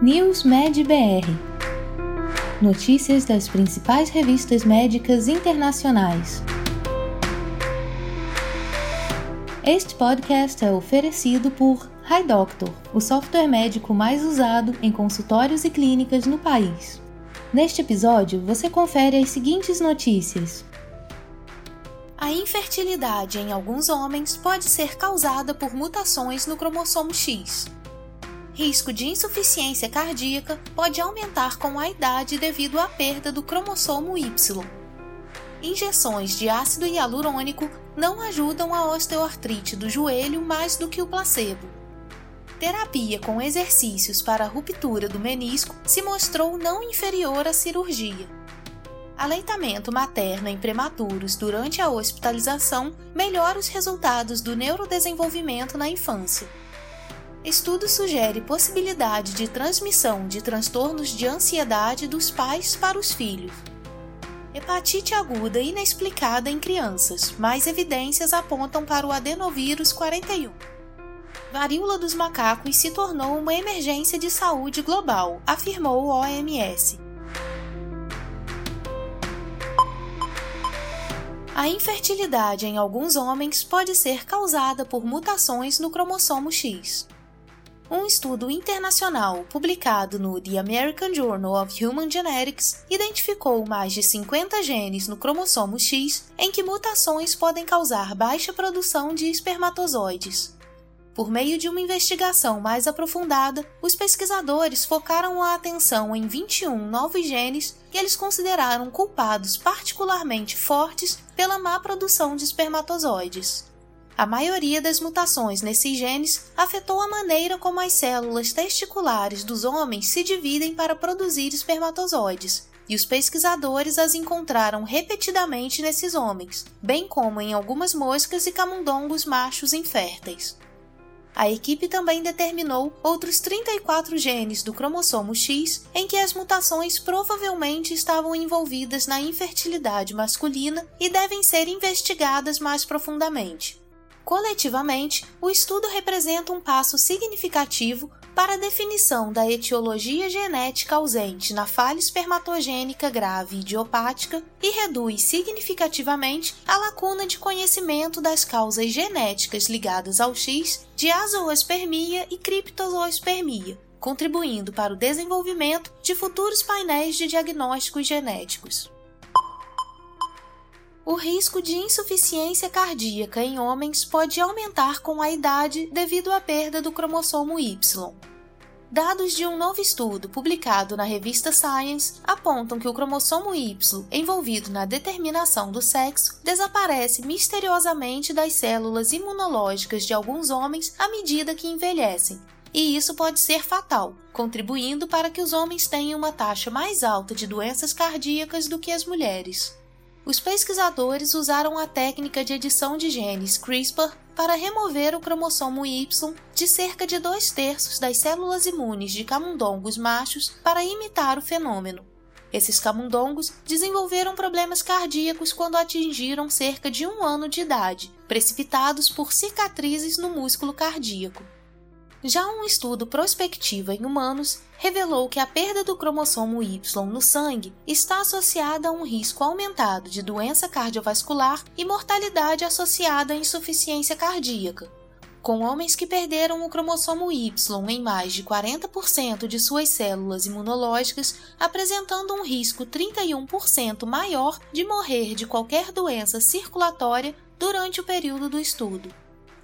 News Med BR Notícias das principais revistas médicas internacionais. Este podcast é oferecido por HiDoctor, o software médico mais usado em consultórios e clínicas no país. Neste episódio, você confere as seguintes notícias. A infertilidade em alguns homens pode ser causada por mutações no cromossomo X risco de insuficiência cardíaca pode aumentar com a idade devido à perda do cromossomo Y. Injeções de ácido hialurônico não ajudam a osteoartrite do joelho mais do que o placebo. Terapia com exercícios para a ruptura do menisco se mostrou não inferior à cirurgia. Aleitamento materno em prematuros durante a hospitalização melhora os resultados do neurodesenvolvimento na infância. Estudo sugere possibilidade de transmissão de transtornos de ansiedade dos pais para os filhos. Hepatite aguda inexplicada em crianças, mais evidências apontam para o adenovírus 41. Varíola dos macacos se tornou uma emergência de saúde global, afirmou o OMS. A infertilidade em alguns homens pode ser causada por mutações no cromossomo X. Um estudo internacional publicado no The American Journal of Human Genetics identificou mais de 50 genes no cromossomo X em que mutações podem causar baixa produção de espermatozoides. Por meio de uma investigação mais aprofundada, os pesquisadores focaram a atenção em 21 novos genes que eles consideraram culpados particularmente fortes pela má produção de espermatozoides. A maioria das mutações nesses genes afetou a maneira como as células testiculares dos homens se dividem para produzir espermatozoides, e os pesquisadores as encontraram repetidamente nesses homens, bem como em algumas moscas e camundongos machos inférteis. A equipe também determinou outros 34 genes do cromossomo X em que as mutações provavelmente estavam envolvidas na infertilidade masculina e devem ser investigadas mais profundamente. Coletivamente, o estudo representa um passo significativo para a definição da etiologia genética ausente na falha espermatogênica grave idiopática e reduz significativamente a lacuna de conhecimento das causas genéticas ligadas ao X de azoospermia e criptozoospermia, contribuindo para o desenvolvimento de futuros painéis de diagnósticos genéticos. O risco de insuficiência cardíaca em homens pode aumentar com a idade devido à perda do cromossomo Y. Dados de um novo estudo publicado na revista Science apontam que o cromossomo Y, envolvido na determinação do sexo, desaparece misteriosamente das células imunológicas de alguns homens à medida que envelhecem. E isso pode ser fatal, contribuindo para que os homens tenham uma taxa mais alta de doenças cardíacas do que as mulheres os pesquisadores usaram a técnica de edição de genes CRISPR para remover o cromossomo Y de cerca de dois terços das células imunes de camundongos machos para imitar o fenômeno. Esses camundongos desenvolveram problemas cardíacos quando atingiram cerca de um ano de idade, precipitados por cicatrizes no músculo cardíaco. Já um estudo prospectivo em humanos revelou que a perda do cromossomo Y no sangue está associada a um risco aumentado de doença cardiovascular e mortalidade associada à insuficiência cardíaca. Com homens que perderam o cromossomo Y em mais de 40% de suas células imunológicas, apresentando um risco 31% maior de morrer de qualquer doença circulatória durante o período do estudo.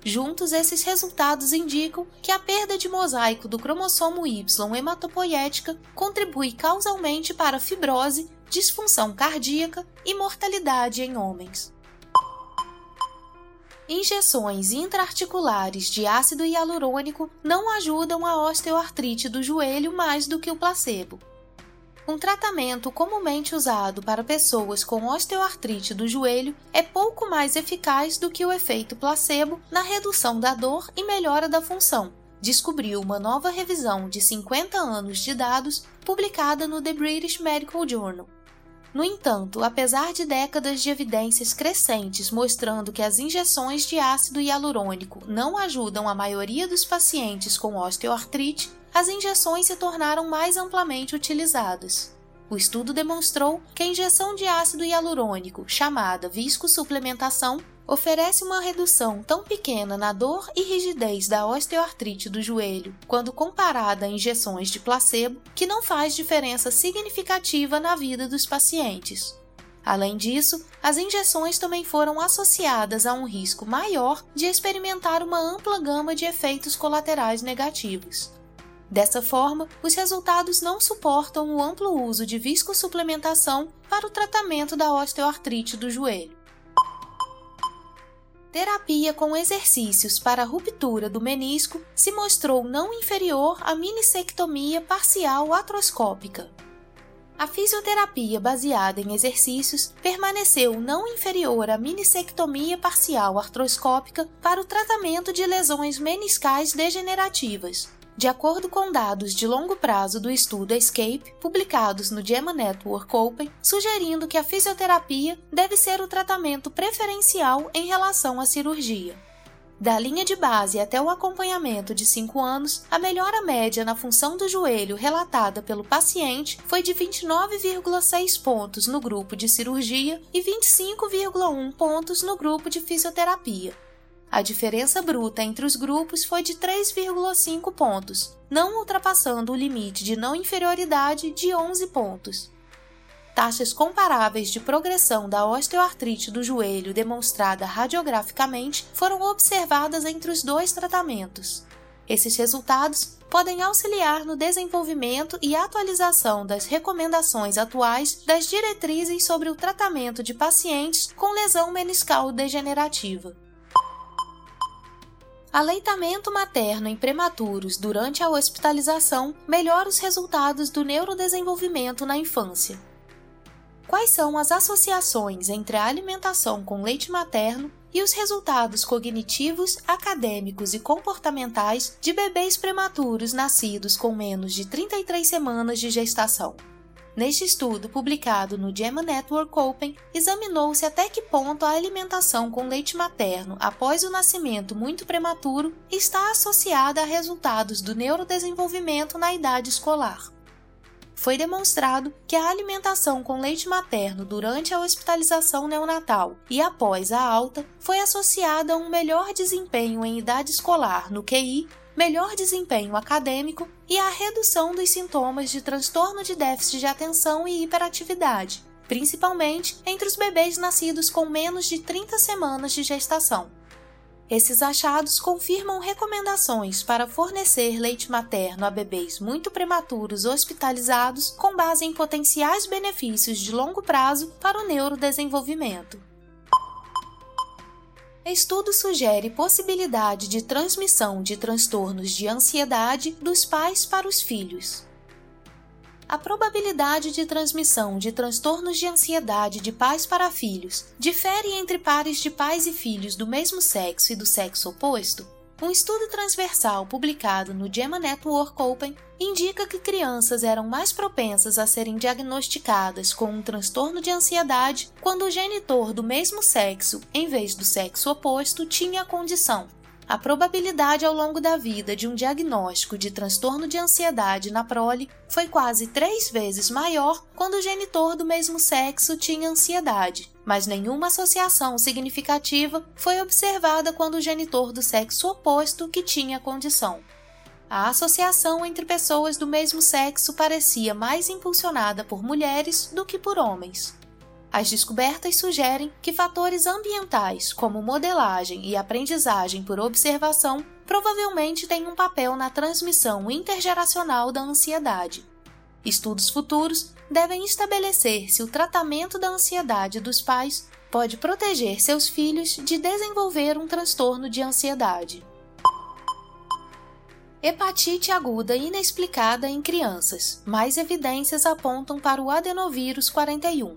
Juntos, esses resultados indicam que a perda de mosaico do cromossomo Y hematopoética contribui causalmente para fibrose, disfunção cardíaca e mortalidade em homens. Injeções intraarticulares de ácido hialurônico não ajudam a osteoartrite do joelho mais do que o placebo. Um tratamento comumente usado para pessoas com osteoartrite do joelho é pouco mais eficaz do que o efeito placebo na redução da dor e melhora da função, descobriu uma nova revisão de 50 anos de dados publicada no The British Medical Journal. No entanto, apesar de décadas de evidências crescentes mostrando que as injeções de ácido hialurônico não ajudam a maioria dos pacientes com osteoartrite, as injeções se tornaram mais amplamente utilizadas. O estudo demonstrou que a injeção de ácido hialurônico, chamada viscosupplementação, oferece uma redução tão pequena na dor e rigidez da osteoartrite do joelho, quando comparada a injeções de placebo, que não faz diferença significativa na vida dos pacientes. Além disso, as injeções também foram associadas a um risco maior de experimentar uma ampla gama de efeitos colaterais negativos. Dessa forma, os resultados não suportam o amplo uso de viscosuplementação para o tratamento da osteoartrite do joelho. Terapia com exercícios para ruptura do menisco se mostrou não inferior à minissectomia parcial atroscópica. A fisioterapia baseada em exercícios permaneceu não inferior à minissectomia parcial artroscópica para o tratamento de lesões meniscais degenerativas, de acordo com dados de longo prazo do estudo ESCAPE, publicados no JAMA Network Open, sugerindo que a fisioterapia deve ser o tratamento preferencial em relação à cirurgia. Da linha de base até o acompanhamento de 5 anos, a melhora média na função do joelho relatada pelo paciente foi de 29,6 pontos no grupo de cirurgia e 25,1 pontos no grupo de fisioterapia. A diferença bruta entre os grupos foi de 3,5 pontos, não ultrapassando o limite de não inferioridade de 11 pontos. Taxas comparáveis de progressão da osteoartrite do joelho demonstrada radiograficamente foram observadas entre os dois tratamentos. Esses resultados podem auxiliar no desenvolvimento e atualização das recomendações atuais das diretrizes sobre o tratamento de pacientes com lesão meniscal degenerativa. Aleitamento materno em prematuros durante a hospitalização melhora os resultados do neurodesenvolvimento na infância. Quais são as associações entre a alimentação com leite materno e os resultados cognitivos, acadêmicos e comportamentais de bebês prematuros nascidos com menos de 33 semanas de gestação? Neste estudo, publicado no JAMA Network Open, examinou-se até que ponto a alimentação com leite materno após o nascimento muito prematuro está associada a resultados do neurodesenvolvimento na idade escolar. Foi demonstrado que a alimentação com leite materno durante a hospitalização neonatal e após a alta foi associada a um melhor desempenho em idade escolar no QI melhor desempenho acadêmico e a redução dos sintomas de transtorno de déficit de atenção e hiperatividade, principalmente entre os bebês nascidos com menos de 30 semanas de gestação. Esses achados confirmam recomendações para fornecer leite materno a bebês muito prematuros hospitalizados com base em potenciais benefícios de longo prazo para o neurodesenvolvimento. Estudo sugere possibilidade de transmissão de transtornos de ansiedade dos pais para os filhos. A probabilidade de transmissão de transtornos de ansiedade de pais para filhos difere entre pares de pais e filhos do mesmo sexo e do sexo oposto? Um estudo transversal publicado no JAMA Network Open indica que crianças eram mais propensas a serem diagnosticadas com um transtorno de ansiedade quando o genitor do mesmo sexo, em vez do sexo oposto, tinha a condição. A probabilidade ao longo da vida de um diagnóstico de transtorno de ansiedade na prole foi quase três vezes maior quando o genitor do mesmo sexo tinha ansiedade, mas nenhuma associação significativa foi observada quando o genitor do sexo oposto que tinha a condição. A associação entre pessoas do mesmo sexo parecia mais impulsionada por mulheres do que por homens. As descobertas sugerem que fatores ambientais, como modelagem e aprendizagem por observação, provavelmente têm um papel na transmissão intergeracional da ansiedade. Estudos futuros devem estabelecer se o tratamento da ansiedade dos pais pode proteger seus filhos de desenvolver um transtorno de ansiedade. Hepatite aguda inexplicada em crianças. Mais evidências apontam para o adenovírus 41.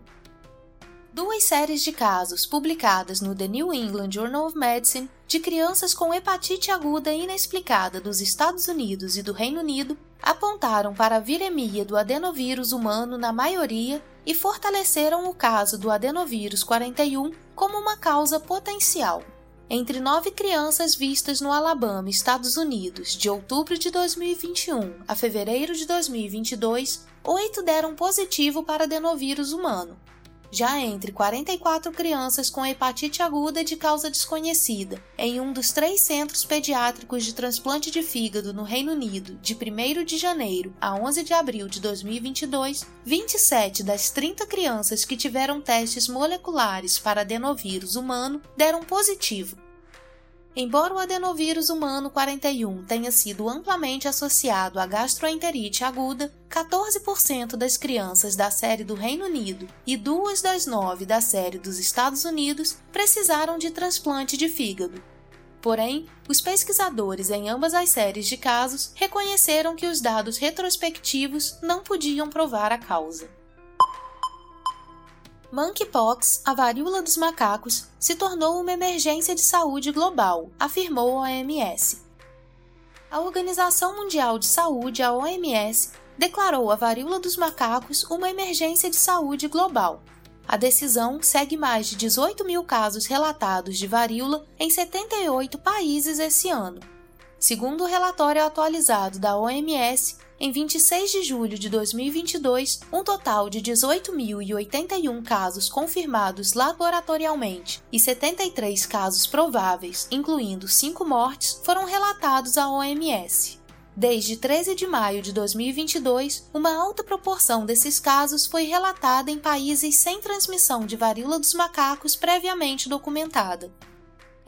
Duas séries de casos publicadas no The New England Journal of Medicine de crianças com hepatite aguda inexplicada dos Estados Unidos e do Reino Unido apontaram para a viremia do adenovírus humano na maioria e fortaleceram o caso do adenovírus 41 como uma causa potencial. Entre nove crianças vistas no Alabama, Estados Unidos, de outubro de 2021 a fevereiro de 2022, oito deram positivo para adenovírus humano. Já entre 44 crianças com hepatite aguda de causa desconhecida, em um dos três centros pediátricos de transplante de fígado no Reino Unido, de 1 de janeiro a 11 de abril de 2022, 27 das 30 crianças que tiveram testes moleculares para adenovírus humano deram positivo, Embora o adenovírus humano 41 tenha sido amplamente associado à gastroenterite aguda, 14% das crianças da série do Reino Unido e duas das nove da série dos Estados Unidos precisaram de transplante de fígado. Porém, os pesquisadores em ambas as séries de casos reconheceram que os dados retrospectivos não podiam provar a causa. Monkeypox, a varíola dos macacos, se tornou uma emergência de saúde global, afirmou a OMS. A Organização Mundial de Saúde, a OMS, declarou a varíola dos macacos uma emergência de saúde global. A decisão segue mais de 18 mil casos relatados de varíola em 78 países esse ano. Segundo o relatório atualizado da OMS, em 26 de julho de 2022, um total de 18.081 casos confirmados laboratorialmente e 73 casos prováveis, incluindo 5 mortes, foram relatados à OMS. Desde 13 de maio de 2022, uma alta proporção desses casos foi relatada em países sem transmissão de varíola dos macacos previamente documentada.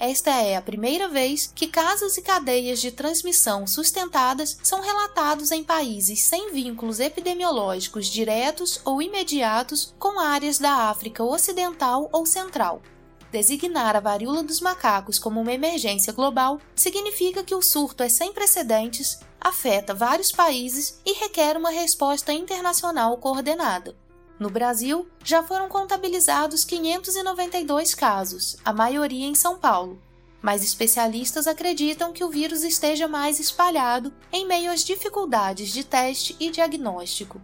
Esta é a primeira vez que casos e cadeias de transmissão sustentadas são relatados em países sem vínculos epidemiológicos diretos ou imediatos com áreas da África Ocidental ou Central. Designar a varíola dos macacos como uma emergência global significa que o surto é sem precedentes, afeta vários países e requer uma resposta internacional coordenada. No Brasil, já foram contabilizados 592 casos, a maioria em São Paulo. Mas especialistas acreditam que o vírus esteja mais espalhado em meio às dificuldades de teste e diagnóstico.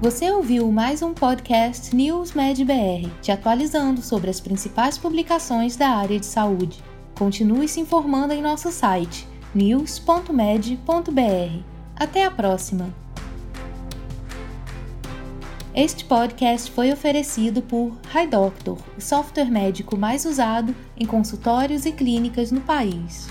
Você ouviu mais um podcast News Med BR, te atualizando sobre as principais publicações da área de saúde. Continue se informando em nosso site news.med.br. Até a próxima! Este podcast foi oferecido por HiDoctor, o software médico mais usado em consultórios e clínicas no país.